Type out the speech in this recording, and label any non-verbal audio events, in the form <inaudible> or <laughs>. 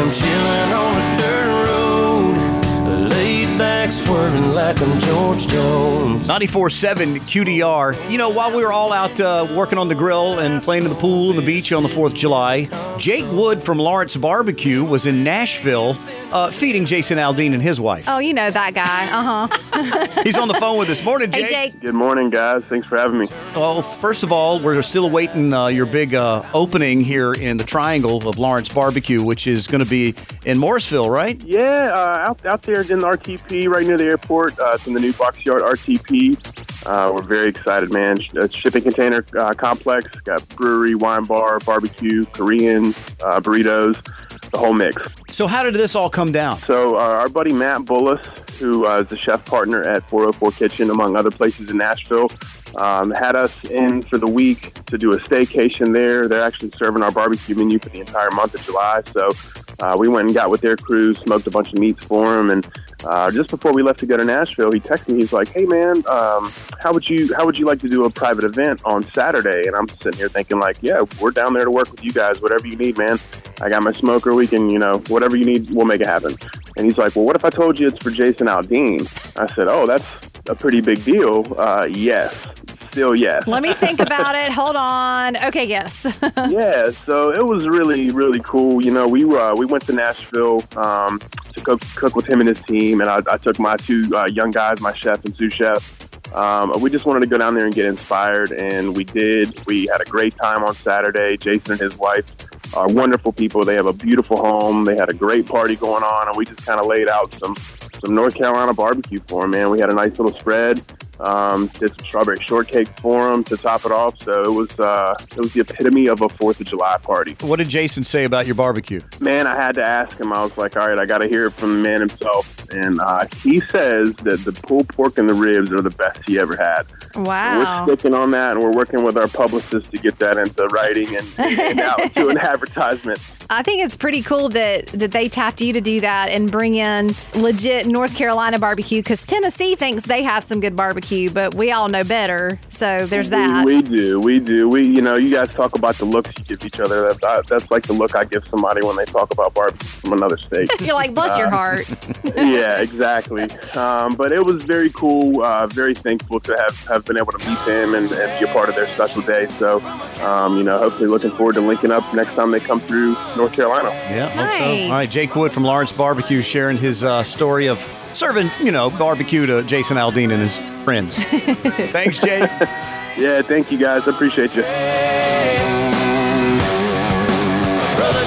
I'm chilling like I'm George Jones. 94.7 QDR. You know, while we were all out uh, working on the grill and playing in the pool and the beach on the 4th of July, Jake Wood from Lawrence Barbecue was in Nashville uh, feeding Jason Aldean and his wife. Oh, you know that guy. Uh huh. <laughs> He's on the phone with us. Morning, Jake. hey, Jake. Good morning, guys. Thanks for having me. Well, first of all, we're still awaiting uh, your big uh, opening here in the Triangle of Lawrence Barbecue, which is going to be in Morrisville, right? Yeah, uh, out, out there in the RTP, right near the airport. Uh, it's in the new Box Yard RTP. Uh, we're very excited, man. Sh- uh, shipping container uh, complex. Got brewery, wine bar, barbecue, Korean, uh, burritos, the whole mix. So, how did this all come down? So uh, our buddy Matt Bolus, who uh, is the chef partner at 404 Kitchen, among other places in Nashville, um, had us in for the week to do a staycation there. They're actually serving our barbecue menu for the entire month of July. So uh, we went and got with their crew, smoked a bunch of meats for them, and uh, just before we left to go to Nashville, he texted me. He's like, "Hey man, um, how would you how would you like to do a private event on Saturday?" And I'm sitting here thinking, like, "Yeah, we're down there to work with you guys. Whatever you need, man. I got my smoker. We can, you know, whatever you need, we'll make it happen." And he's like, "Well, what if I told you it's for Jason Aldean?" I said, "Oh, that's a pretty big deal. Uh, yes, still yes." Let me think about it. Hold on. Okay, yes. <laughs> yeah, so it was really, really cool. You know, we uh, we went to Nashville um, to cook, cook with him and his team, and I, I took my two uh, young guys, my chef and sous chef. Um, we just wanted to go down there and get inspired, and we did. We had a great time on Saturday. Jason and his wife are wonderful people. They have a beautiful home. They had a great party going on, and we just kind of laid out some some North Carolina barbecue for them. Man, we had a nice little spread. Um, did some strawberry shortcake for him to top it off. So it was uh, it was the epitome of a Fourth of July party. What did Jason say about your barbecue? Man, I had to ask him. I was like, all right, I got to hear it from the man himself. And uh, he says that the pulled pork and the ribs are the best he ever had. Wow. We're sticking on that, and we're working with our publicist to get that into writing and, and out <laughs> to an advertisement. I think it's pretty cool that that they tapped you to do that and bring in legit North Carolina barbecue because Tennessee thinks they have some good barbecue, but we all know better. So there's that. We, we do, we do. We, you know, you guys talk about the looks you give each other. That's, that's like the look I give somebody when they talk about barbecue from another state. <laughs> You're like, bless your heart. <laughs> yeah, yeah, exactly. Um, but it was very cool. Uh, very thankful to have, have been able to meet them and, and be a part of their special day. So, um, you know, hopefully looking forward to linking up next time they come through North Carolina. Yeah, nice. So. All right, Jake Wood from Lawrence Barbecue sharing his uh, story of serving, you know, barbecue to Jason Aldean and his friends. <laughs> Thanks, Jake. yeah, thank you guys. I appreciate you. Brother,